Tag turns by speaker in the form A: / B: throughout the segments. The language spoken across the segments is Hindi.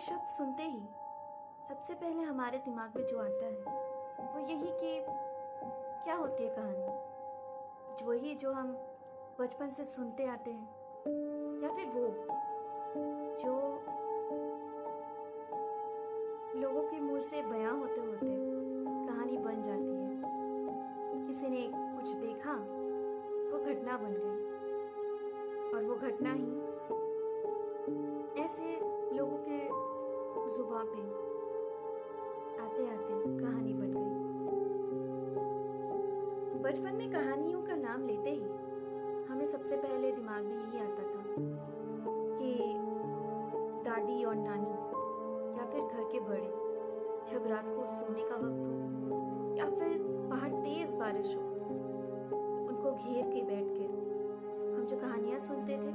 A: शब्द सुनते ही सबसे पहले हमारे दिमाग में जो आता है, वो यही कि क्या होती है कहानी? वही जो हम बचपन से सुनते आते हैं, या फिर वो जो लोगों के मुँह से बयां होते होते कहानी बन जाती है। किसी ने कुछ देखा, वो घटना बन गई। और वो घटना ही ऐसे लोगों के जुबा पे आते आते कहानी बन गई। बचपन में कहानियों का नाम लेते ही हमें सबसे पहले दिमाग में यही आता था कि दादी और नानी या फिर घर के बड़े, जब रात को सोने का वक्त हो या फिर बाहर तेज बारिश हो, उनको घेर के बैठ कर हम जो कहानियाँ सुनते थे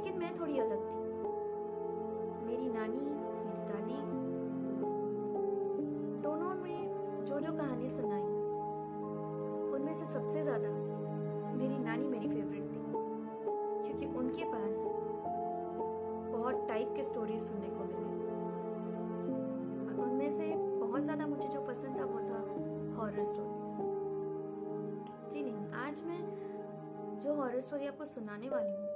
A: लेकिन मैं थोड़ी अलग थी। मेरी नानी, मेरी दादी, दोनों ने जो जो कहानी सुनाई, उनमें से सबसे ज़्यादा मेरी नानी मेरी फेवरेट थी, क्योंकि उनके पास बहुत टाइप के स्टोरीज सुनने को मिले। और उनमें से बहुत ज़्यादा मुझे जो पसंद था, वो था हॉरर स्टोरीज जी नहीं, आज मैं जो हॉरर स्टोरी आपको सुनाने वाली हूँ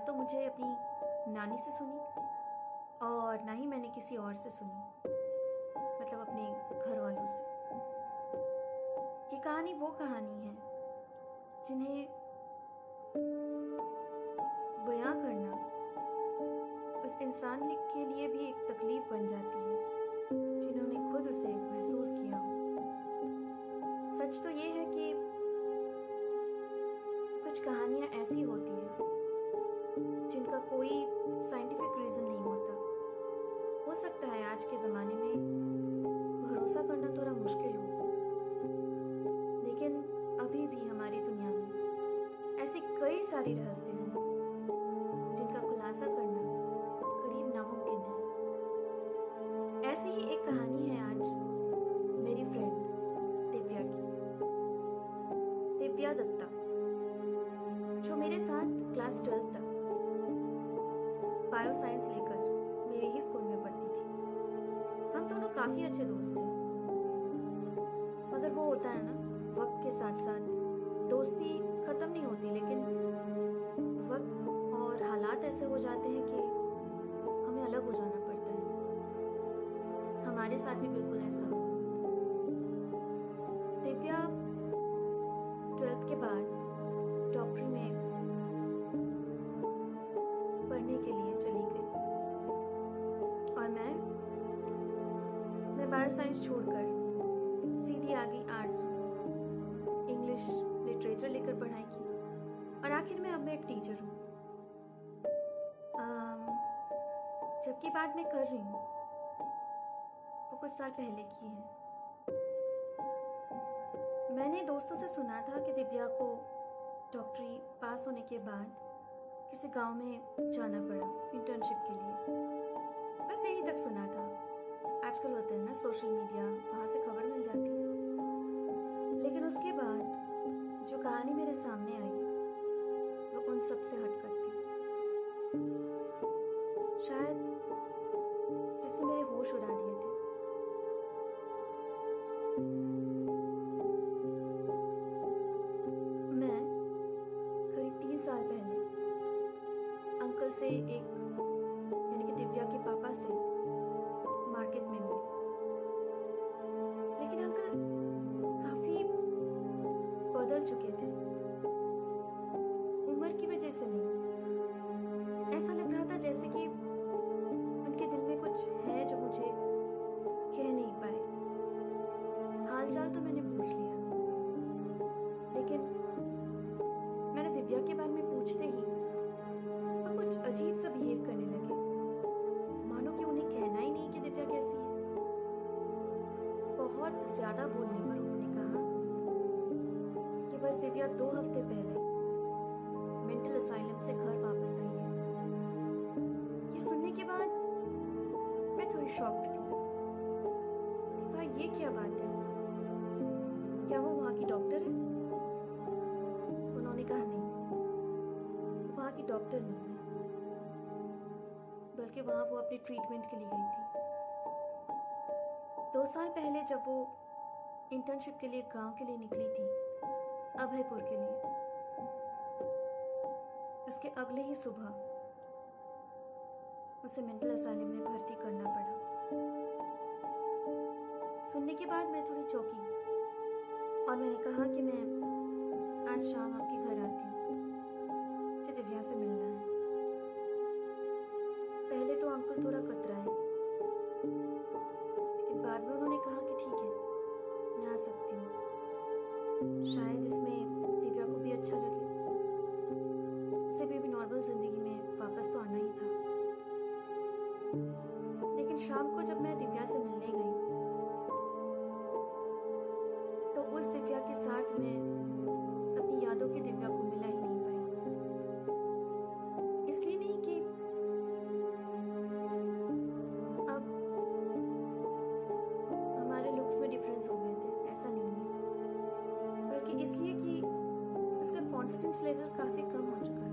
A: तो मुझे अपनी नानी से सुनी और ना ही मैंने किसी और से सुनी मतलब अपने घर वालों से। ये कहानी वो कहानी है जिन्हें बयां करना उस इंसान के लिए भी एक तकलीफ़ बन जाती है, जिन्होंने खुद उसे महसूस किया हो। सच तो ये है कि कुछ कहानियाँ ऐसी होती हैं जिनका कोई साइंटिफिक रीजन नहीं होता। हो सकता है आज के ज़माने में भरोसा करना थोड़ा मुश्किल हो। लेकिन अभी भी हमारी दुनिया में ऐसी कई सारी रहस्य हैं जिनका खुलासा करना करीब नामुमकिन है। ऐसी ही एक कहानी है आज मेरी फ्रेंड दिव्या की। दिव्या दत्ता, जो मेरे साथ क्लास ट्वेल्थ तक बायो साइंस लेकर मेरे ही स्कूल में पढ़ती थी। हम दोनों काफ़ी अच्छे दोस्त थे। मगर वो होता है ना, वक्त के साथ साथ दोस्ती खत्म नहीं होती, लेकिन वक्त और हालात ऐसे हो जाते हैं कि हमें अलग हो जाना पड़ता है। हमारे साथ भी बिल्कुल ऐसा हुआ। दिव्या ट्वेल्थ के बाद साइंस छोड़कर सीधी आ गई आर्ट्स में। इंग्लिश लिटरेचर लेकर पढ़ाई की। और आखिर में अब मैं एक टीचर हूँ। जबकि बात मैं कर रही हूँ। वो कुछ साल पहले की है। मैंने दोस्तों से सुना था कि दिव्या को डॉक्टरी पास होने के बाद किसी गाँव में जाना पड़ा इंटर्नशिप के लिए। बस यही तक सुना था। आजकल होता है ना सोशल मीडिया, वहाँ से खबर मिल जाती है। लेकिन उसके बाद जो कहानी मेरे सामने आई, वो उन सबसे हटकर थी। शायद जिससे मेरे होश उड़ा से नहीं ऐसा लग रहा था जैसे कि उनके दिल में कुछ है जो मुझे कह नहीं पाए। हालचाल तो मैंने पूछ लिया। लेकिन मैंने दिव्या के बारे में पूछते ही वो कुछ अजीब सा बिहेव करने लगे। मानो कि उन्हें कहना ही नहीं कि दिव्या कैसी है। बहुत ज़्यादा बोलने पर उन्होंने कहा कि बस दिव्या दो हफ़्ते पहले से घर वापस आई है। ये सुनने के बाद मैं थोड़ी शॉक्ड थी। मैंने कहा, ये क्या बात है? क्या वो वहाँ की डॉक्टर है? उन्होंने कहा, नहीं वो वहाँ की डॉक्टर नहीं है। बल्कि वहाँ वो अपनी ट्रीटमेंट के लिए गई थी। दो साल पहले जब वो इंटर्नशिप के लिए गाँव के लिए निकली थी, अभयपुर के लिए उसके अगले ही सुबह उसे मेंटल असाइलम में भर्ती करना पड़ा। सुनने के बाद मैं थोड़ी चौंकी और मैंने कहा कि मैं आज शाम आपके घर आती हूँ। दिव्या से मिलना बल्कि इसलिए कि उसका कॉन्फिडेंस लेवल काफ़ी कम हो चुका था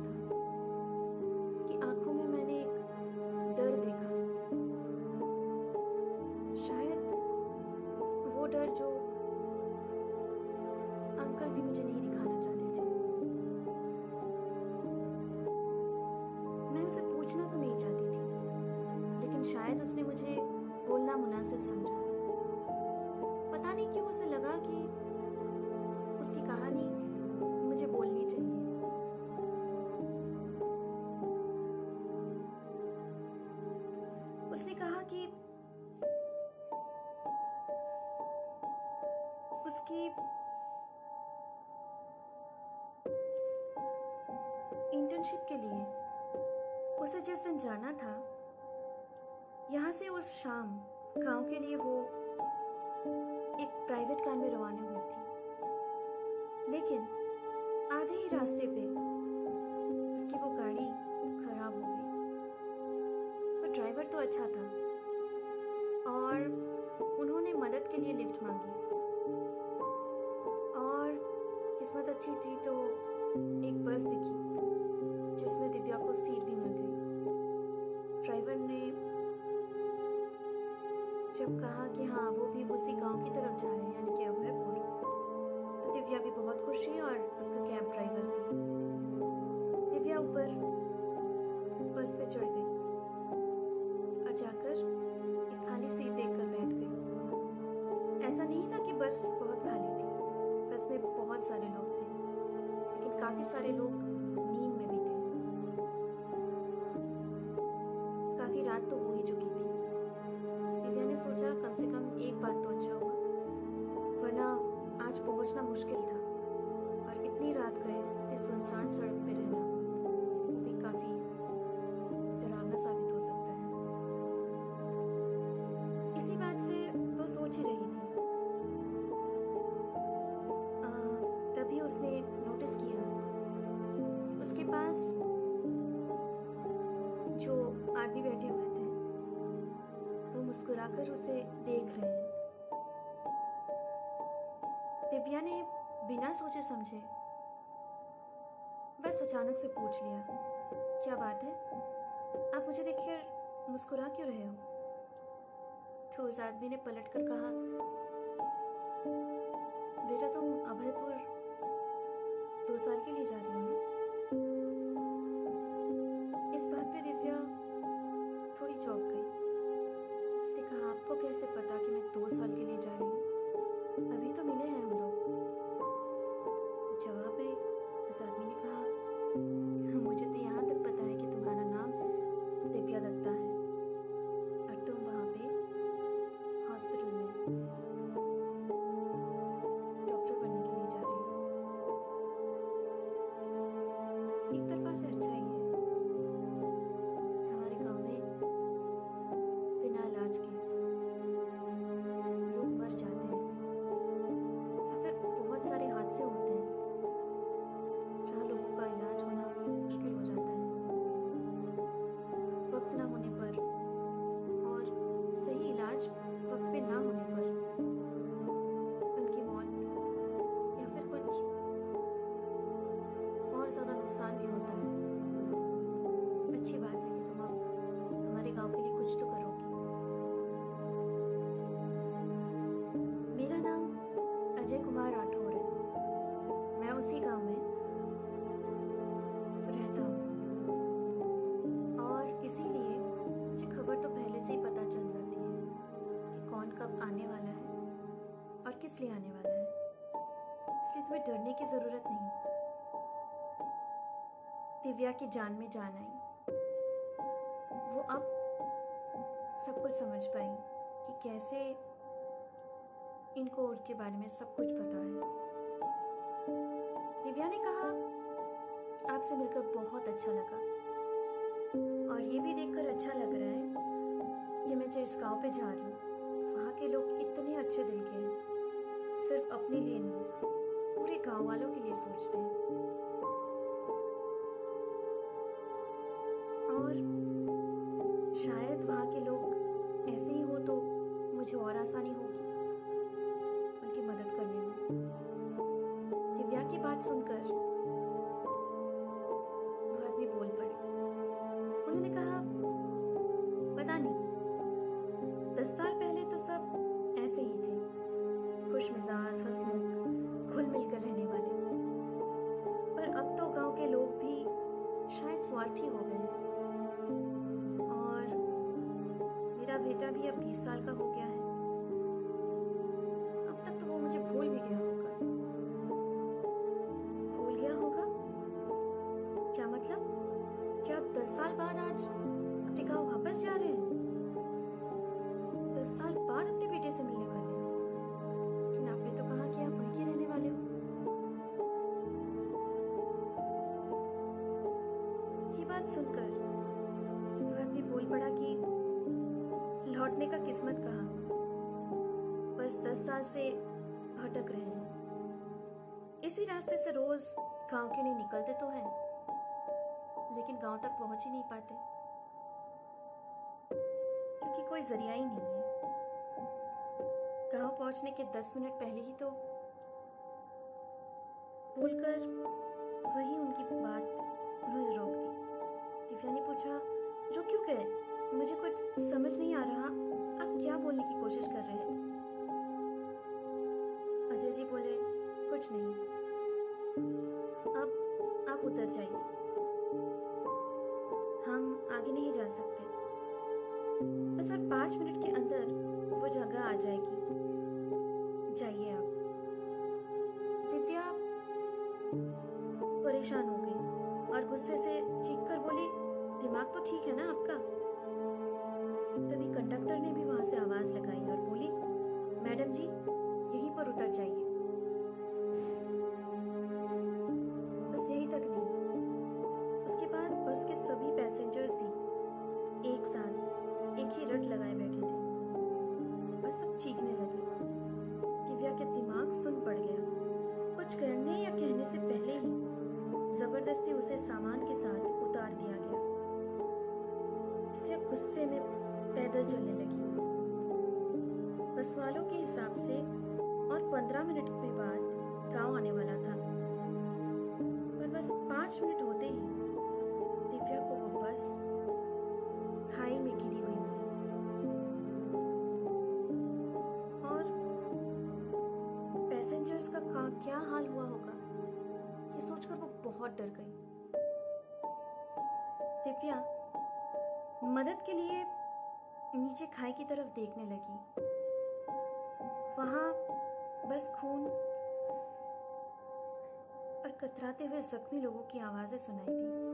A: उसकी इंटर्नशिप के लिए उसे जिस दिन जाना था, यहाँ से उस शाम गाँव के लिए वो एक प्राइवेट कार में रवाना हुई थी। लेकिन आधे ही रास्ते पे उसकी वो गाड़ी खराब हो गई। पर ड्राइवर तो अच्छा था और उन्होंने मदद के लिए लिफ्ट मांगी। किस्मत अच्छी थी तो एक बस दिखी। पहुँचना मुश्किल था। और इतनी रात गए थे सुनसान सड़क पर रहना भी काफ़ी डरावना साबित हो सकता है। इसी बात से वो सोच ही रही थी। तभी उसने नोटिस किया। उसके पास जो आदमी बैठे हुए थे, वो मुस्कुराकर उसे देख रहे हैं ने बिना सोचे समझे बस अचानक से पूछ लिया, क्या बात है? आप मुझे देखकर मुस्कुरा क्यों रहे हो? तो उस आदमी ने पलट कर कहा, बेटा, तुम अभयपुर दो साल के लिए जा रही हो ना? इस बात पे दिव्या थोड़ी चौंक गई। उसने कहा, आपको कैसे पता कि मैं दो साल के लिए जा रही हूँ? अभी तो मिले हैं हम एक तरफा उसी गाँव में रहता हूँ। और इसीलिए मुझे खबर तो पहले से ही पता चल जाती है कि कौन कब आने वाला है और किस लिए आने वाला है। इसलिए तुम्हें डरने की ज़रूरत नहीं। दिव्या की जान में जान आई। वो अब सब कुछ समझ पाई कि कैसे इनको उनके बारे में सब कुछ पता है। दिव्या ने कहा, आपसे मिलकर बहुत अच्छा लगा। और ये भी देखकर अच्छा लग रहा है कि मैं जिस गाँव पे जा रही हूँ, वहाँ के लोग इतने अच्छे दिल के हैं। सिर्फ़ अपने लिए नहीं, पूरे गाँव वालों के लिए सोचते हैं। और शायद वहाँ के लोग ऐसे ही हो तो मुझे और आसानी होगी। बात सुनकर वो आदमी बोल पड़े। उन्होंने कहा, पता नहीं। दस साल पहले तो सब ऐसे ही थे। खुश मिजाज हंसमुख घुल मिलकर रहने वाले। पर अब तो गाँव के लोग भी शायद स्वार्थी हो गए और मेरा बेटा भी अब बीस साल का हो दस साल बाद आज अपने गाँव वापस जा रहे हैं। दस साल बाद अपने बेटे से मिलने वाले हैं। लेकिन आपने तो कहा कि आप वहीं के रहने वाले हो। ये बात सुनकर वह आदमी बोल पड़ा कि लौटने का किस्मत कहा? बस दस साल से भटक रहे हैं। इसी रास्ते से रोज गाँव के लिए निकलते तो हैं। लेकिन गाँव तक पहुँच ही नहीं पाते। क्योंकि कोई ज़रिया ही नहीं है। गाँव पहुँचने के दस मिनट पहले ही तो बोलकर वही उनकी बात उन्होंने रोक दी। दिव्या ने पूछा जो क्यों गए? मुझे कुछ समझ नहीं आ रहा। आप क्या बोलने की कोशिश कर रहे हैं? अजय जी बोले, कुछ नहीं। अब आप उतर जाइए। हम आगे नहीं जा सकते। बस और पाँच मिनट के अंदर वो जगह आ जाएगी। जाइए आप। दिव्या परेशान हो गई और गुस्से से चीख कर बोली, दिमाग तो ठीक है ना आपका? तभी कंडक्टर ने भी वहाँ से आवाज़ लगाई। और सब चीखने लगे। दिव्या के दिमाग सुन पड़ गया। कुछ करने या कहने से पहले ही ज़बरदस्ती उसे सामान के साथ उतार दिया गया। दिव्या गुस्से में पैदल चलने लगी। बस वालों के हिसाब से और पंद्रह मिनट के बाद गाँव आने वाला था। पैसेंजर्स का का क्या हाल हुआ होगा? ये सोचकर वो बहुत डर गई। दिव्या मदद के लिए नीचे खाई की तरफ़ देखने लगी। वहाँ बस खून और कतराते हुए जख्मी लोगों की आवाज़ें सुनाई दी।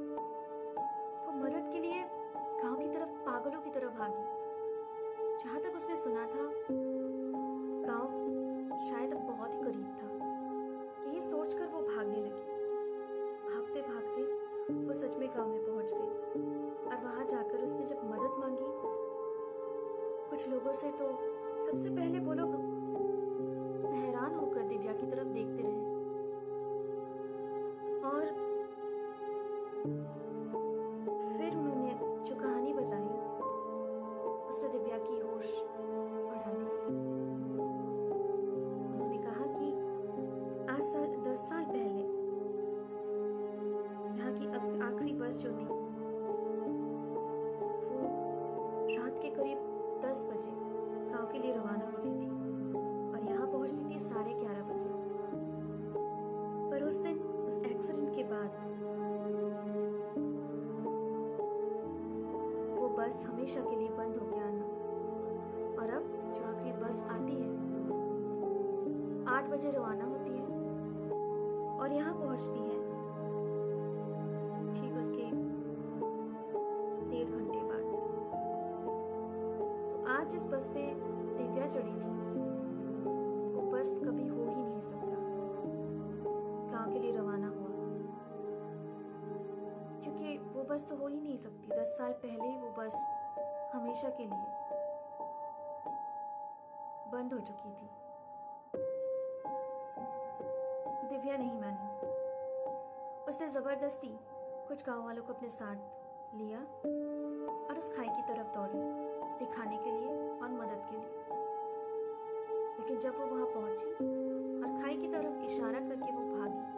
A: बस हमेशा के लिए बंद हो गया आना और अब जो आखिरी बस आती है। आठ बजे रवाना होती है। और यहाँ पहुँचती है। ठीक उसके डेढ़ घंटे बाद। तो आज इस बस पे दिव्या चढ़ी थी। बस हमेशा के लिए बंद हो चुकी थी। दिव्या नहीं मानी। उसने ज़बरदस्ती कुछ गाँव वालों को अपने साथ लिया और उस खाई की तरफ़ दौड़ी, दिखाने के लिए और मदद के लिए। लेकिन जब वो वहाँ पहुँची और खाई की तरफ़ इशारा करके वो भागी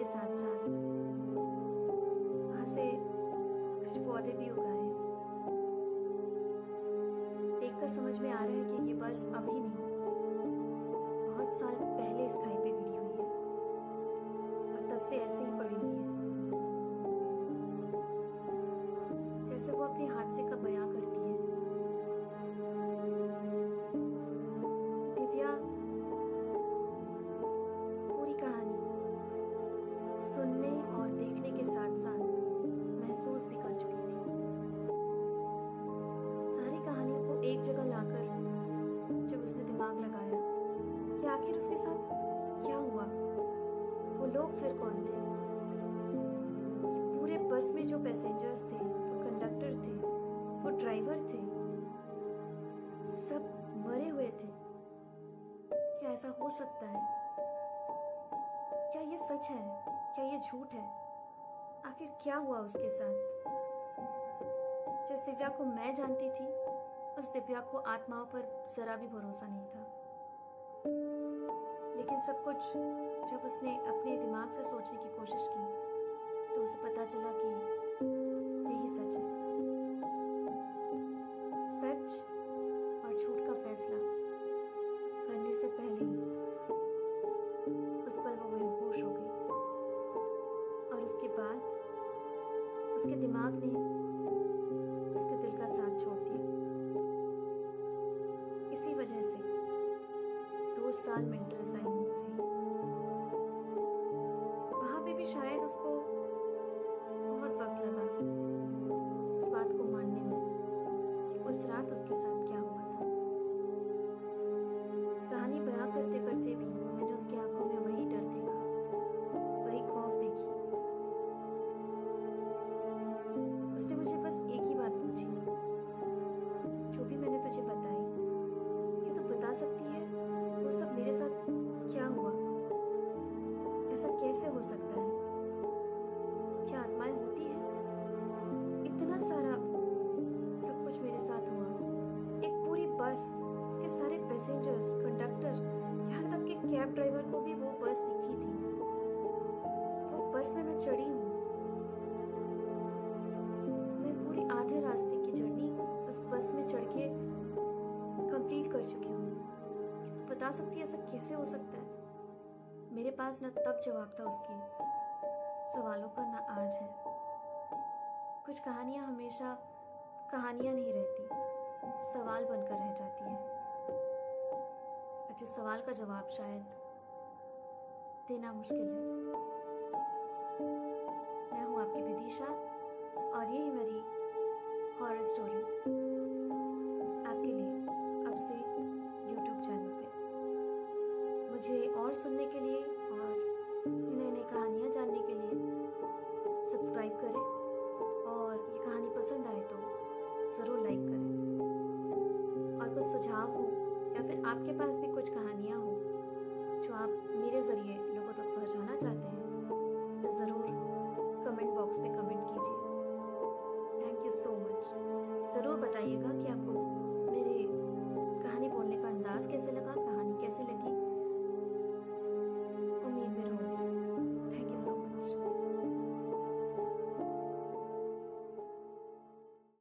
A: के साथ साथ वहाँ से कुछ पौधे भी उगाए देखकर समझ में आ रहा है कि ये बस अभी नहीं। बहुत साल पहले इस खाई पे गिरी हुई है। और तब से ऐसे ही पड़ी हुई है। एक जगह लाकर जब उसने दिमाग लगाया कि आखिर उसके साथ क्या हुआ, वो लोग फिर कौन थे? पूरे बस में जो पैसेंजर्स थे, वो कंडक्टर थे, वो ड्राइवर थे, सब मरे हुए थे। क्या ऐसा हो सकता है? क्या ये सच है? क्या ये झूठ है? आखिर क्या हुआ उसके साथ? जिस दिव्या को मैं जानती थी उस दिव्या को आत्माओं पर जरा भी भरोसा नहीं था। लेकिन सब कुछ जब उसने अपने दिमाग से सोचने की कोशिश की तो उसे पता चला कि यही सच है। बस में चढ़ के कंप्लीट कर चुकी हूँ। तो बता सकती है ऐसा कैसे हो सकता है? मेरे पास ना तब जवाब था उसके। सवालों का ना आज है। कुछ कहानियाँ हमेशा कहानियाँ नहीं रहती। सवाल बनकर रह जाती हैं। जिस सवाल का जवाब शायद देना मुश्किल है। मुझे और सुनने के लिए और नई नई कहानियाँ जानने के लिए सब्सक्राइब करें। और ये कहानी पसंद आए तो ज़रूर लाइक करें। और कुछ सुझाव हो या फिर आपके पास भी कुछ कहानियाँ हो जो आप मेरे ज़रिए लोगों तक पहुँचाना चाहते हैं तो ज़रूर कमेंट बॉक्स में कमेंट कीजिए। थैंक यू सो मच ज़रूर बताइएगा कि आपको मेरे कहानी बोलने का अंदाज़ कैसे लगा।